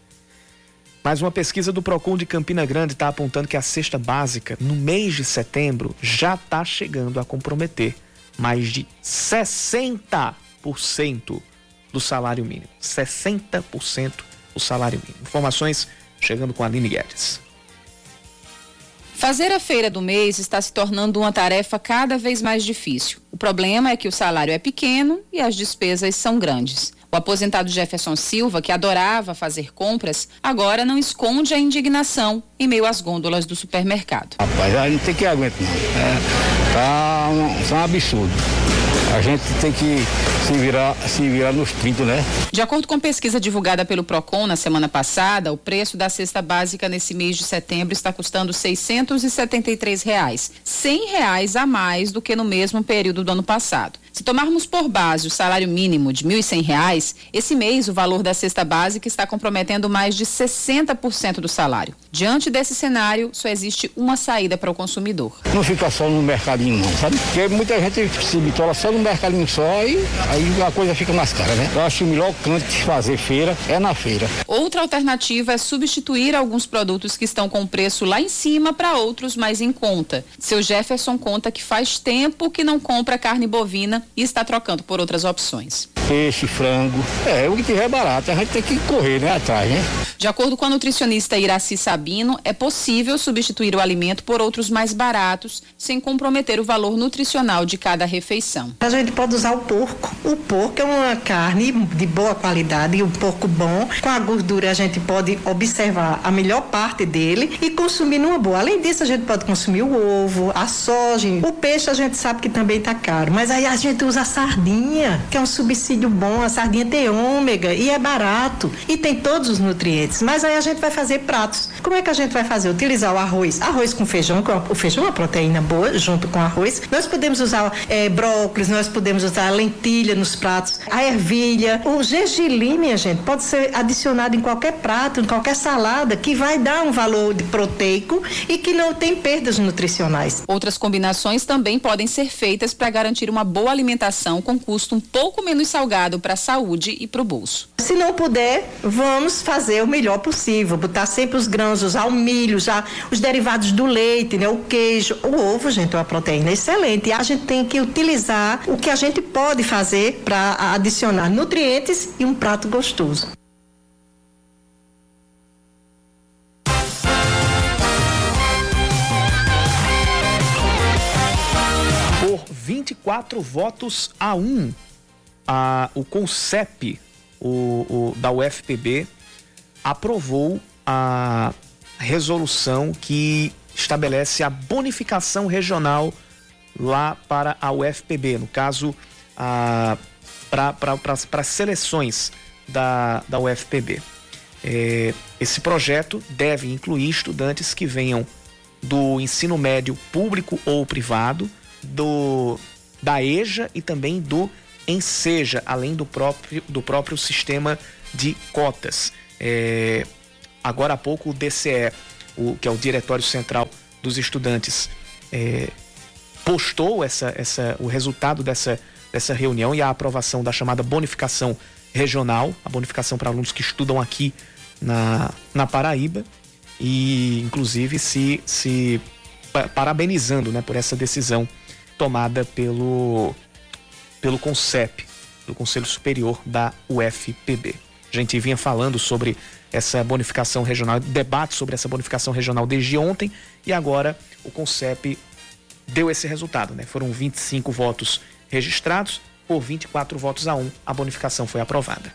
Mas uma pesquisa do Procon de Campina Grande está apontando que a cesta básica, no mês de setembro, já está chegando a comprometer mais de 60% do salário mínimo. 60% do salário mínimo. Informações chegando com a Aline Guedes. Fazer a feira do mês está se tornando uma tarefa cada vez mais difícil. O problema é que o salário é pequeno e as despesas são grandes. O aposentado Jefferson Silva, que adorava fazer compras, agora não esconde a indignação em meio às gôndolas do supermercado. Rapaz, a gente tem que aguentar. É, tá um, um absurdo. A gente tem que se virar, se virar nos 30, né? De acordo com pesquisa divulgada pelo Procon na semana passada, o preço da cesta básica nesse mês de setembro está custando 673 reais, R$ reais a mais do que no mesmo período do ano passado. Se tomarmos por base o salário mínimo de R$ 1.100, esse mês o valor da cesta básica está comprometendo mais de 60% do salário. Diante desse cenário, só existe uma saída para o consumidor. Não fica só no mercadinho, não, sabe? Porque muita gente se bitola só no mercadinho só e aí a coisa fica mais cara, né? Eu acho que o melhor canto de fazer feira é na feira. Outra alternativa é substituir alguns produtos que estão com preço lá em cima para outros mais em conta. Seu Jefferson conta que faz tempo que não compra carne bovina e está trocando por outras opções. Peixe, frango, é, o que tiver barato, a gente tem que correr, né, atrás, né? De acordo com a nutricionista Iraci Sabino, é possível substituir o alimento por outros mais baratos, sem comprometer o valor nutricional de cada refeição. A gente pode usar o porco. O porco é uma carne de boa qualidade, um porco bom. Com a gordura a gente pode observar a melhor parte dele e consumir numa boa. Além disso, a gente pode consumir o ovo, a soja, o peixe a gente sabe que também está caro, mas aí a gente usa sardinha, que é um subsídio bom. A sardinha tem ômega e é barato e tem todos os nutrientes. Nutrientes. Mas aí a gente vai fazer pratos. Como é que a gente vai fazer? Utilizar o arroz, arroz com feijão, o feijão é uma proteína boa, junto com arroz. Nós podemos usar é, brócolis, nós podemos usar lentilha nos pratos, a ervilha, o gergelim, minha gente, pode ser adicionado em qualquer prato, em qualquer salada, que vai dar um valor de proteico e que não tem perdas nutricionais. Outras combinações também podem ser feitas para garantir uma boa alimentação com custo um pouco menos salgado para a saúde e para o bolso. Se não puder, vamos fazer o melhor possível, botar sempre os grãos, usar o milho, usar os derivados do leite, né, o queijo, o ovo, gente, é uma proteína excelente. E a gente tem que utilizar o que a gente pode fazer para adicionar nutrientes e um prato gostoso. Por 24 votos a 1, a, o CONCEP o, o, da UFPB aprovou a resolução que estabelece a bonificação regional lá para a UFPB, no caso, para as seleções da, da UFPB. É, esse projeto deve incluir estudantes que venham do ensino médio público ou privado, do, da EJA e também do Enseja, além do próprio, do próprio sistema de cotas. É, agora há pouco o DCE, o, que é o Diretório Central dos Estudantes, é, postou essa, essa, o resultado dessa, dessa reunião e a aprovação da chamada bonificação regional, a bonificação para alunos que estudam aqui na, na Paraíba e inclusive se, se parabenizando né, por essa decisão tomada pelo, pelo CONCEP, do Conselho Superior da UFPB. A gente vinha falando sobre essa bonificação regional, debate sobre essa bonificação regional desde ontem e agora o CONCEP deu esse resultado, né? Foram 25 votos registrados, por 24 votos a 1, a bonificação foi aprovada.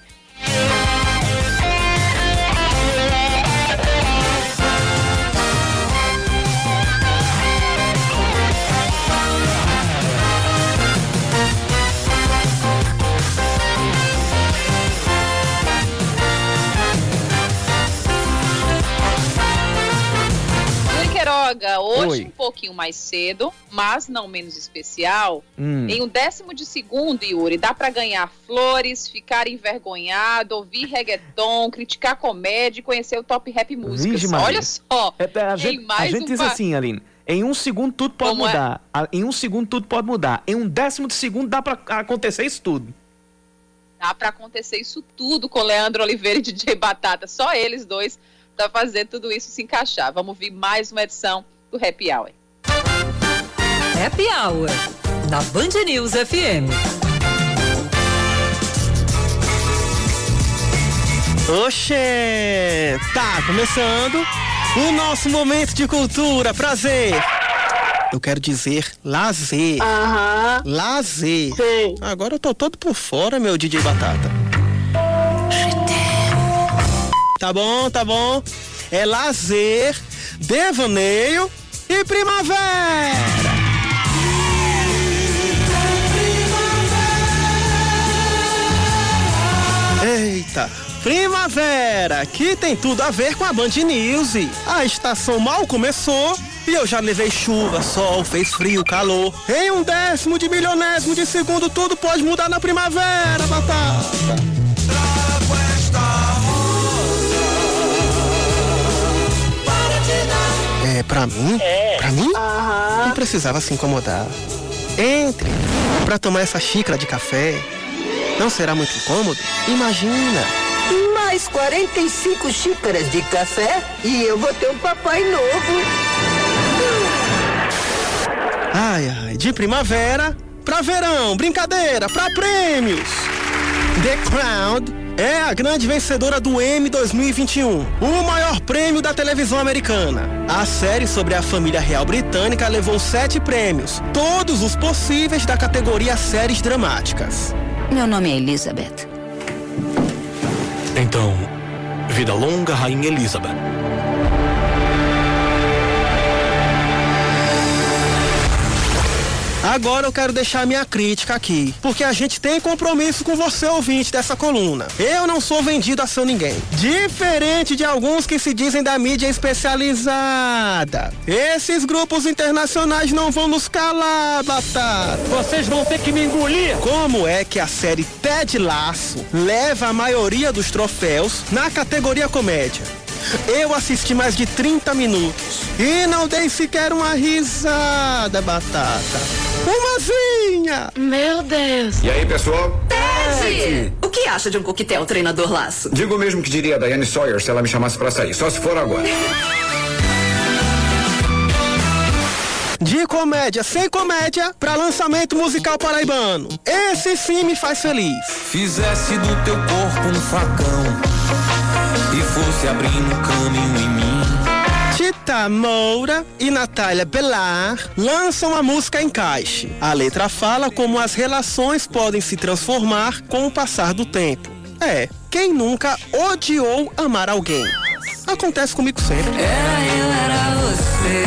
Hoje Oi. um pouquinho mais cedo, mas não menos especial, hum. em um décimo de segundo, Yuri, dá para ganhar flores, ficar envergonhado, ouvir reggaeton, criticar comédia e conhecer o Top Rap Músicas. Olha só, é, é a gente, a gente um diz assim, Aline, em um segundo tudo pode Como é? mudar. É? Em um segundo tudo pode mudar. Em um décimo de segundo dá para acontecer isso tudo. Dá para acontecer isso tudo com Leandro Oliveira e DJ Batata. Só eles dois para fazer tudo isso se encaixar. Vamos ver mais uma edição do Happy Hour. Happy Hour, na Band News FM. Oxê! Tá começando o nosso momento de cultura. Prazer! Eu quero dizer lazer. Aham. Lazer. Sim. Agora eu tô todo por fora, meu DJ Batata. Tá bom, tá bom. É lazer, devaneio e primavera. Eita, primavera, que tem tudo a ver com a Band News. A estação mal começou e eu já levei chuva, sol, fez frio, calor. Em um décimo de milionésimo de segundo, tudo pode mudar na primavera, batata. É, pra mim? É. Pra mim? Aham. Não precisava se incomodar. Entre pra tomar essa xícara de café. Não será muito incômodo? Imagina. Mais 45 xícaras de café e eu vou ter um papai novo. Ai, ai, de primavera pra verão, brincadeira, pra prêmios. The Crown é a grande vencedora do Emmy 2021, o maior prêmio da televisão americana. A série sobre a família real britânica levou sete prêmios, todos os possíveis da categoria séries dramáticas. Meu nome é Elizabeth. Então, vida longa, Rainha Elizabeth. Agora eu quero deixar minha crítica aqui, porque a gente tem compromisso com você, ouvinte dessa coluna. Eu não sou vendido a seu ninguém. Diferente de alguns que se dizem da mídia especializada. Esses grupos internacionais não vão nos calar, Batata. Vocês vão ter que me engolir. Como é que a série Ted Laço leva a maioria dos troféus na categoria comédia? Eu assisti mais de 30 minutos e não dei sequer uma risada, Batata. Umazinha! Meu Deus. E aí, pessoal? Ted! O que acha de um coquetel treinador laço? Digo o mesmo que diria a Diane Sawyer se ela me chamasse pra sair, só se for agora. De comédia sem comédia pra lançamento musical paraibano. Esse sim me faz feliz. Fizesse do teu corpo um facão e fosse abrindo um caminho em mim. Tita Moura e Natália Belar lançam a música Encaixe. A letra fala como as relações podem se transformar com o passar do tempo. É, quem nunca odiou amar alguém? Acontece comigo sempre. Era eu, era você.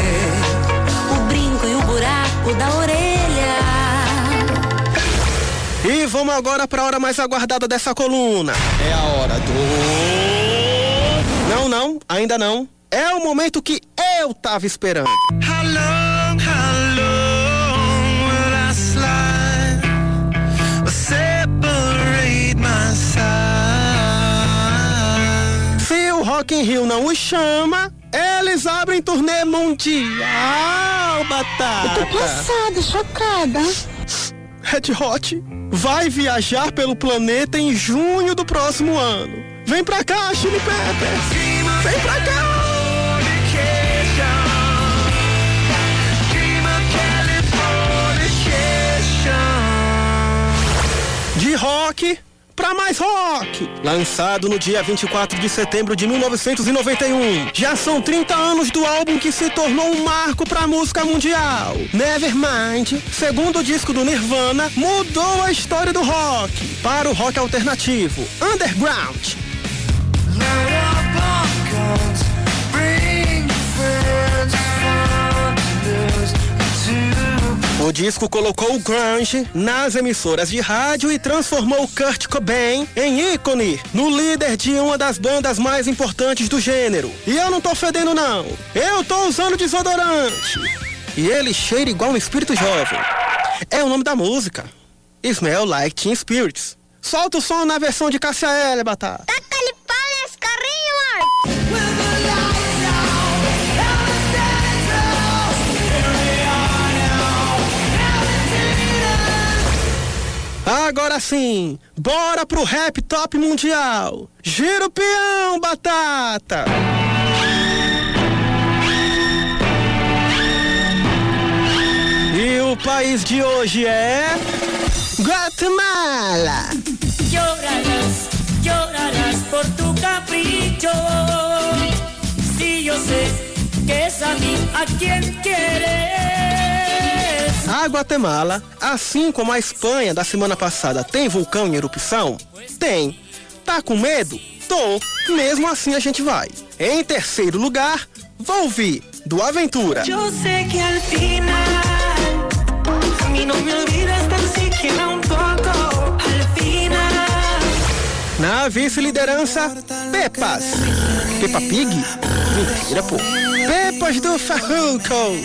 O brinco e o buraco da orelha. E vamos agora para a hora mais aguardada dessa coluna. É a hora do. Não, não, ainda não. É o momento que eu tava esperando. How long, how long will I slide? Or separate my side? Se o Rock in Rio não os chama, eles abrem turnê mundial, Batata. Eu tô passada, chocada. Red Hot vai viajar pelo planeta em junho do próximo ano. Vem pra cá, Chili Peppers. Vem pra cá. De rock pra mais rock. Lançado no dia 24 de setembro de 1991. Já são 30 anos do álbum que se tornou um marco pra música mundial. Nevermind, segundo disco do Nirvana, mudou a história do rock para o rock alternativo, underground. O disco colocou o grunge nas emissoras de rádio e transformou Kurt Cobain em ícone, no líder de uma das bandas mais importantes do gênero. E eu não tô fedendo não, eu tô usando desodorante. E ele cheira igual um espírito jovem. É o nome da música. Smell Like Teen Spirits. Solta o som na versão de Cassia L, Batata. Agora sim, bora pro rap top mundial. Gira o peão, batata. E o país de hoje é Guatemala. Llorarás, llorarás por tu capricho. Si yo sé que es a mí a quien quieres. A Guatemala, assim como a Espanha da semana passada, tem vulcão em erupção? Tem. Tá com medo? Tô. Mesmo assim a gente vai. Em terceiro lugar, vou ouvir do Aventura. Yo sé que al final a mí no me olvidas tan siquiera un poco. Al final Na vice-liderança, Pepas. Peppa Pig? Mentira, pô. Pepas do Farruko.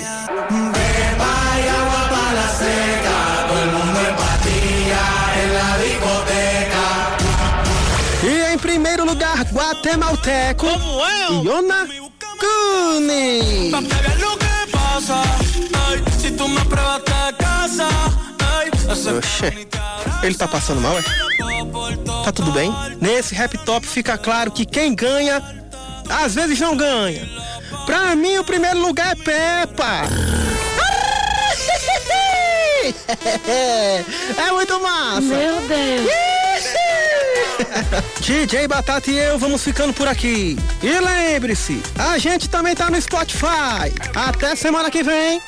Pruebas te casa. Ay, ese Oxê, ele tá passando mal, é? Tá tudo bem? Nesse rap top fica claro que quem ganha, às vezes não ganha. Pra mim, o primeiro lugar é Peppa. É muito massa. Meu Deus. DJ Batata e eu vamos ficando por aqui. E lembre-se, a gente também tá no Spotify. Até semana que vem.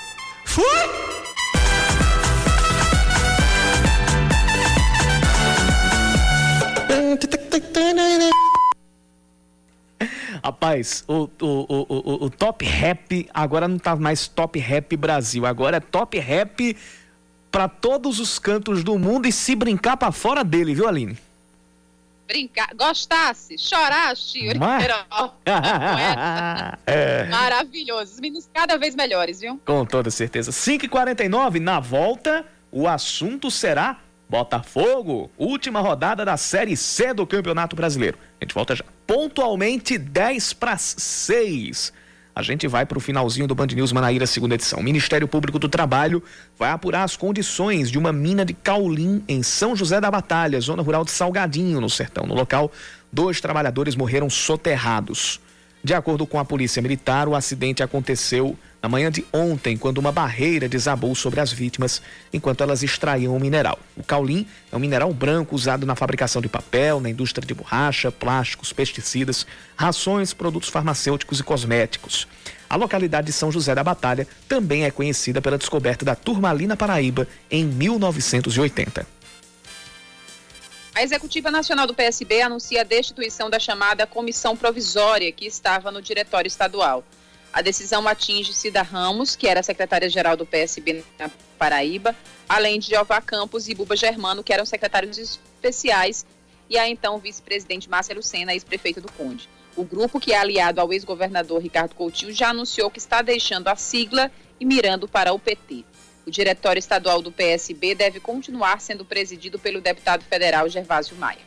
Fui! Rapaz, o, o, o, o, Top Rap agora não tá mais Top Rap Brasil, agora é Top Rap para todos os cantos do mundo e se brincar para fora dele, viu, Aline? Brincar, gostasse, choraste, Yuri Mas-. É. Maravilhoso. Os meninos cada vez melhores, viu? Com toda certeza. 5h49, na volta, o assunto será Botafogo, última rodada da Série C do Campeonato Brasileiro. A gente volta já. Pontualmente 10 para 6. A gente vai para o finalzinho do Band News Manaíra, segunda edição. O Ministério Público do Trabalho vai apurar as condições de uma mina de caulim em São José da Batalha, zona rural de Salgadinho, no sertão. No local, dois trabalhadores morreram soterrados. De acordo com a Polícia Militar, o acidente aconteceu na manhã de ontem, quando uma barreira desabou sobre as vítimas enquanto elas extraíam o mineral. O caulim é um mineral branco usado na fabricação de papel, na indústria de borracha, plásticos, pesticidas, rações, produtos farmacêuticos e cosméticos. A localidade de São José da Batalha também é conhecida pela descoberta da turmalina paraíba em 1980. A Executiva Nacional do PSB anuncia a destituição da chamada comissão provisória que estava no Diretório Estadual. A decisão atinge Cida Ramos, que era secretária-geral do PSB na Paraíba, além de Jeová Campos e Buba Germano, que eram secretários especiais, e a então vice-presidente Márcia Lucena, ex-prefeito do Conde. O grupo, que é aliado ao ex-governador Ricardo Coutinho, já anunciou que está deixando a sigla e mirando para o PT. O diretório estadual do PSB deve continuar sendo presidido pelo deputado federal Gervásio Maia.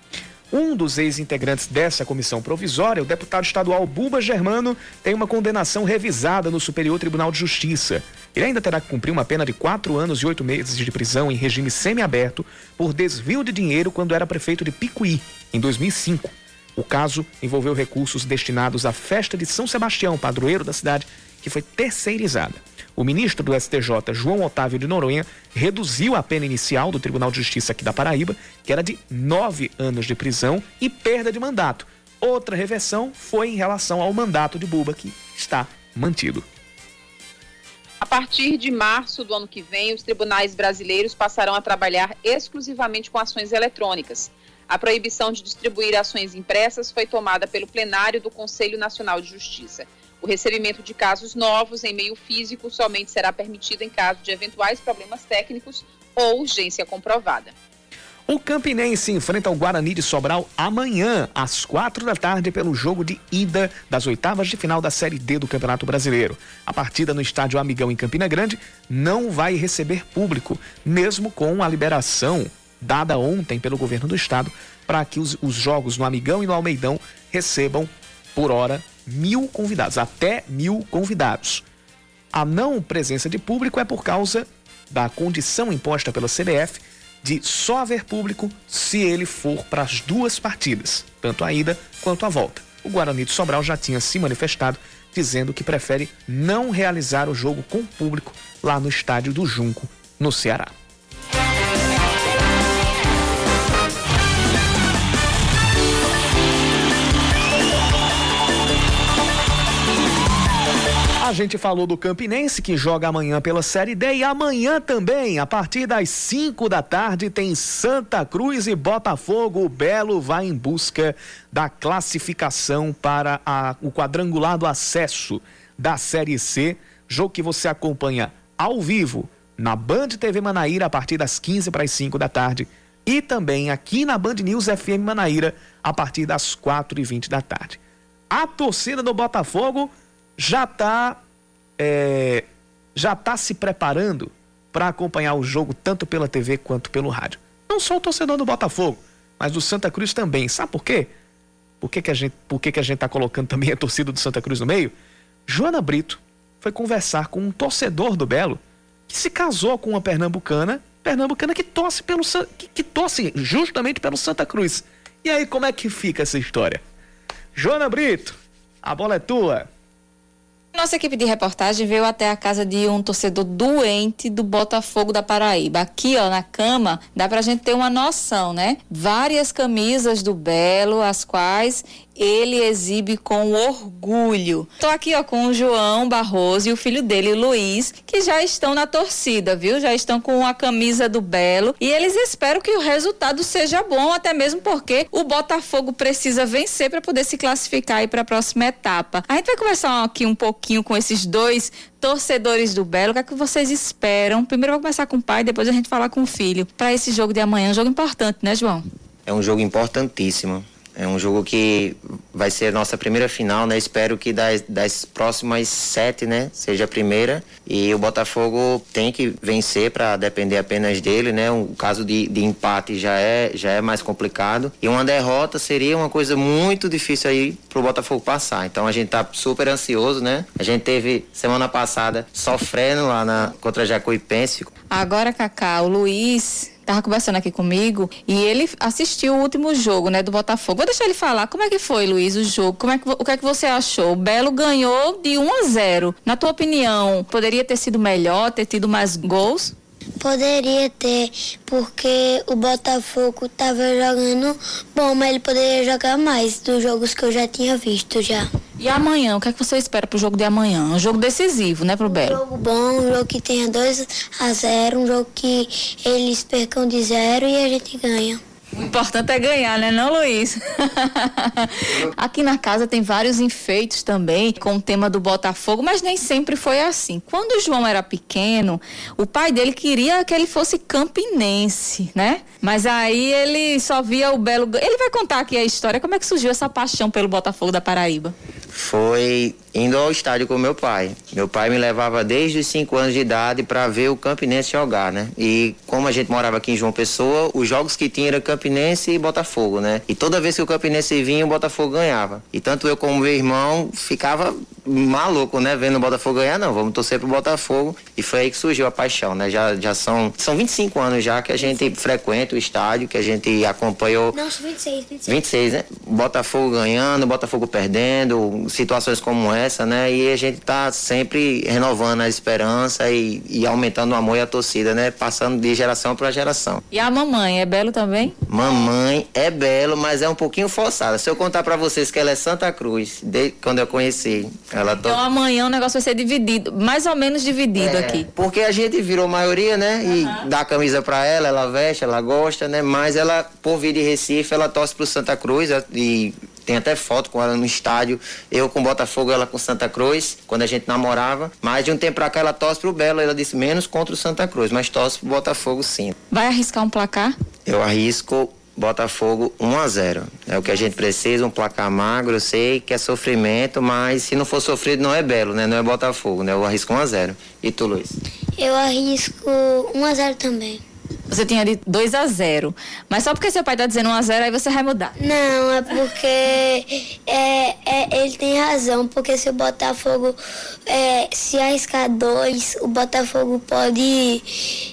Um dos ex-integrantes dessa comissão provisória, o deputado estadual Buba Germano, tem uma condenação revisada no Superior Tribunal de Justiça. Ele ainda terá que cumprir uma pena de quatro anos e oito meses de prisão em regime semiaberto por desvio de dinheiro quando era prefeito de Picuí, em 2005. O caso envolveu recursos destinados à festa de São Sebastião, padroeiro da cidade, que foi terceirizada. O ministro do STJ, João Otávio de Noronha, reduziu a pena inicial do Tribunal de Justiça aqui da Paraíba, que era de nove anos de prisão e perda de mandato. Outra reversão foi em relação ao mandato de Buba, que está mantido. A partir de março do ano que vem, os tribunais brasileiros passarão a trabalhar exclusivamente com ações eletrônicas. A proibição de distribuir ações impressas foi tomada pelo plenário do Conselho Nacional de Justiça. O recebimento de casos novos em meio físico somente será permitido em caso de eventuais problemas técnicos ou urgência comprovada. O Campinense enfrenta o Guarani de Sobral amanhã, às quatro da tarde, pelo jogo de ida das oitavas de final da Série D do Campeonato Brasileiro. A partida no estádio Amigão em Campina Grande não vai receber público, mesmo com a liberação dada ontem pelo governo do estado para que os, os jogos no Amigão e no Almeidão recebam, por hora, mil convidados, até mil convidados. A não presença de público é por causa da condição imposta pela CBF de só haver público se ele for para as duas partidas, tanto a ida quanto a volta. O Guarani de Sobral já tinha se manifestado dizendo que prefere não realizar o jogo com público lá no estádio do Junco, no Ceará. A gente falou do Campinense que joga amanhã pela Série D e amanhã também, a partir das 5 da tarde, tem Santa Cruz e Botafogo. O Belo vai em busca da classificação para a- o quadrangular do acesso da Série C. Jogo que você acompanha ao vivo na Band TV Manaíra a partir das 15 para as 5 da tarde e também aqui na Band News FM Manaíra a partir das 4 e 20 da tarde. A torcida do Botafogo já está já tá se preparando para acompanhar o jogo tanto pela TV quanto pelo rádio. Não só o torcedor do Botafogo, mas do Santa Cruz também. Sabe por quê? Por que, que a gente, por que, que a gente tá colocando também a torcida do Santa Cruz no meio? Joana Brito foi conversar com um torcedor do Belo que se casou com uma pernambucana, pernambucana que torce pelo que, que torce justamente pelo Santa Cruz. E aí como é que fica essa história? Joana Brito, a bola é tua. Nossa equipe de reportagem veio até a casa de um torcedor doente do Botafogo da Paraíba. Aqui, ó, na cama, dá pra gente ter uma noção, né? Várias camisas do Belo, as quais ele exibe com orgulho. Tô aqui ó com o João Barroso e o filho dele, Luiz, que já estão na torcida, viu? Já estão com a camisa do Belo e eles esperam que o resultado seja bom, até mesmo porque o Botafogo precisa vencer para poder se classificar para a próxima etapa. A gente vai conversar aqui um pouquinho com esses dois torcedores do Belo, o que é que vocês esperam? Primeiro vou começar com o pai, depois a gente falar com o filho. Para esse jogo de amanhã, um jogo importante, né, João? É um jogo importantíssimo. É um jogo que vai ser a nossa primeira final, né? Espero que das, das próximas sete, né? Seja a primeira. E o Botafogo tem que vencer para depender apenas dele, né? Um caso de, de empate já é, já é mais complicado. E uma derrota seria uma coisa muito difícil aí pro Botafogo passar. Então a gente tá super ansioso, né? A gente teve semana passada sofrendo lá na, contra Jacuipense. Agora, Cacá, o Luiz estava conversando aqui comigo e ele assistiu o último jogo, né, do Botafogo. Vou deixar ele falar. Como é que foi, Luiz, o jogo? Como é que, o que é que você achou? O Belo ganhou de 1 a 0. Na tua opinião, poderia ter sido melhor, ter tido mais gols? Poderia ter, porque o Botafogo estava jogando bom, mas ele poderia jogar mais dos jogos que eu já tinha visto já. E amanhã, o que é que você espera pro jogo de amanhã? Um jogo decisivo, né, pro Belo? Um jogo bom, um jogo que tenha 2 a 0, um jogo que eles percam de zero e a gente ganha. O importante é ganhar, né, não, Luiz? Aqui na casa tem vários enfeites também com o tema do Botafogo, mas nem sempre foi assim. Quando o João era pequeno, o pai dele queria que ele fosse campinense, né? Mas aí ele só via o belo. Ele vai contar aqui a história, como é que surgiu essa paixão pelo Botafogo da Paraíba? Foi indo ao estádio com meu pai. Meu pai me levava desde os 5 anos de idade para ver o Campinense jogar, né? E como a gente morava aqui em João Pessoa, os jogos que tinha era Campinense e Botafogo, né? E toda vez que o Campinense vinha, o Botafogo ganhava. E tanto eu como meu irmão ficava maluco, né? Vendo o Botafogo ganhar, não, vamos torcer pro Botafogo. E foi aí que surgiu a paixão, né? Já, já são, são 25 anos já que a gente frequenta o estádio, que a gente acompanhou. Não, 26, 26. 26, né? Botafogo ganhando, Botafogo perdendo, situações como essa, né? E a gente tá sempre renovando a esperança e, e aumentando o amor e a torcida, né? Passando de geração para geração. E a mamãe, é belo também? Mamãe é belo, mas é um pouquinho forçada. Se eu contar para vocês que ela é Santa Cruz, desde quando eu conheci, ela Então to... amanhã o negócio vai ser dividido, mais ou menos dividido é, aqui. Porque a gente virou maioria, né? E dá a camisa para ela, ela veste, ela gosta, né? Mas ela, por vir de Recife, ela torce pro Santa Cruz e tem até foto com ela no estádio, eu com Botafogo, ela com Santa Cruz, quando a gente namorava. Mas de um tempo pra cá ela torce pro Belo, ela disse menos contra o Santa Cruz, mas torce pro Botafogo sim. Vai arriscar um placar? Eu arrisco Botafogo 1 a 0. É o que a gente precisa, um placar magro, eu sei que é sofrimento, mas se não for sofrido não é Belo, né? Não é Botafogo, né? Eu arrisco 1 a 0. E tu, Luiz? Eu arrisco 1 a 0 também. Você tinha de 2 a 0 Mas só porque seu pai tá dizendo 1 a 0 aí você vai mudar. Não, é porque é, é, ele tem razão, porque se o Botafogo é, se arriscar dois, o Botafogo pode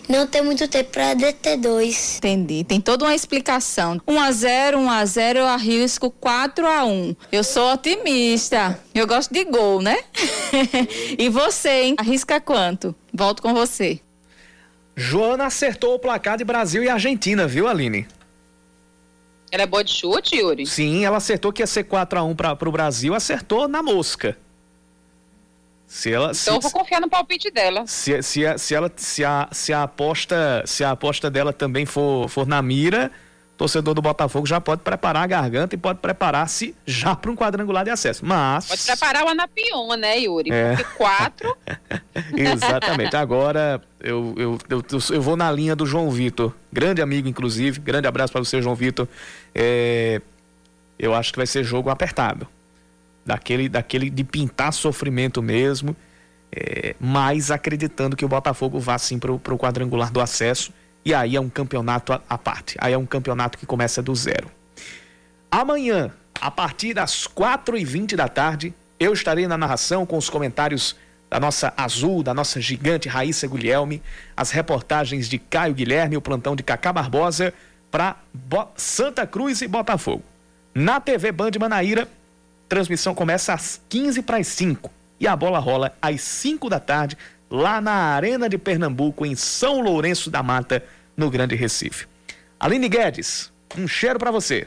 não ter muito tempo para deter dois. Entendi. Tem toda uma explicação. 1 a 0 1 a 0 eu arrisco 4 a 1 Eu sou otimista. Eu gosto de gol, né? e você, hein? Arrisca quanto? Volto com você. Joana acertou o placar de Brasil e Argentina, viu, Aline? Ela é boa de chute, Yuri? Sim, ela acertou que ia ser 4x1 para o Brasil, acertou na mosca. Se ela, então se, eu vou confiar no palpite dela. Se, se, se, ela, se, a, se, a aposta, se a aposta dela também for, for na mira, torcedor do Botafogo já pode preparar a garganta e pode preparar-se já para um quadrangular de acesso. Mas. Pode preparar o Anapion, né, Yuri? É. Porque quatro. Exatamente. Agora eu, eu, eu, eu, vou na linha do João Vitor, grande amigo, inclusive. Grande abraço para você, João Vitor. É, eu acho que vai ser jogo apertado. Daquele, daquele de pintar sofrimento mesmo. É, mas acreditando que o Botafogo vá sim para o quadrangular do acesso e aí é um campeonato à parte. Aí é um campeonato que começa do zero. Amanhã, a partir das 4h20 da tarde, eu estarei na narração com os comentários da nossa azul, da nossa gigante Raíssa Guilherme, as reportagens de Caio Guilherme, o plantão de Cacá Barbosa para Santa Cruz e Botafogo. Na TV Band Manaíra, transmissão começa às 15 para as 5 e a bola rola às 5 da tarde lá na Arena de Pernambuco, em São Lourenço da Mata, no Grande Recife. Aline Guedes, um cheiro para você.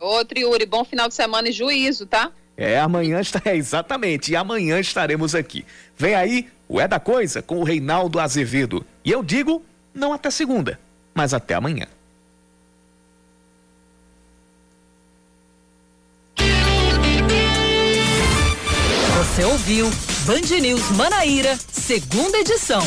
Outro Yuri, bom final de semana e juízo, tá? É, amanhã está. É, exatamente. E amanhã estaremos aqui. Vem aí o É da Coisa com o Reinaldo Azevedo. E eu digo, não até segunda, mas até amanhã. Você ouviu Band News Manaíra, segunda edição.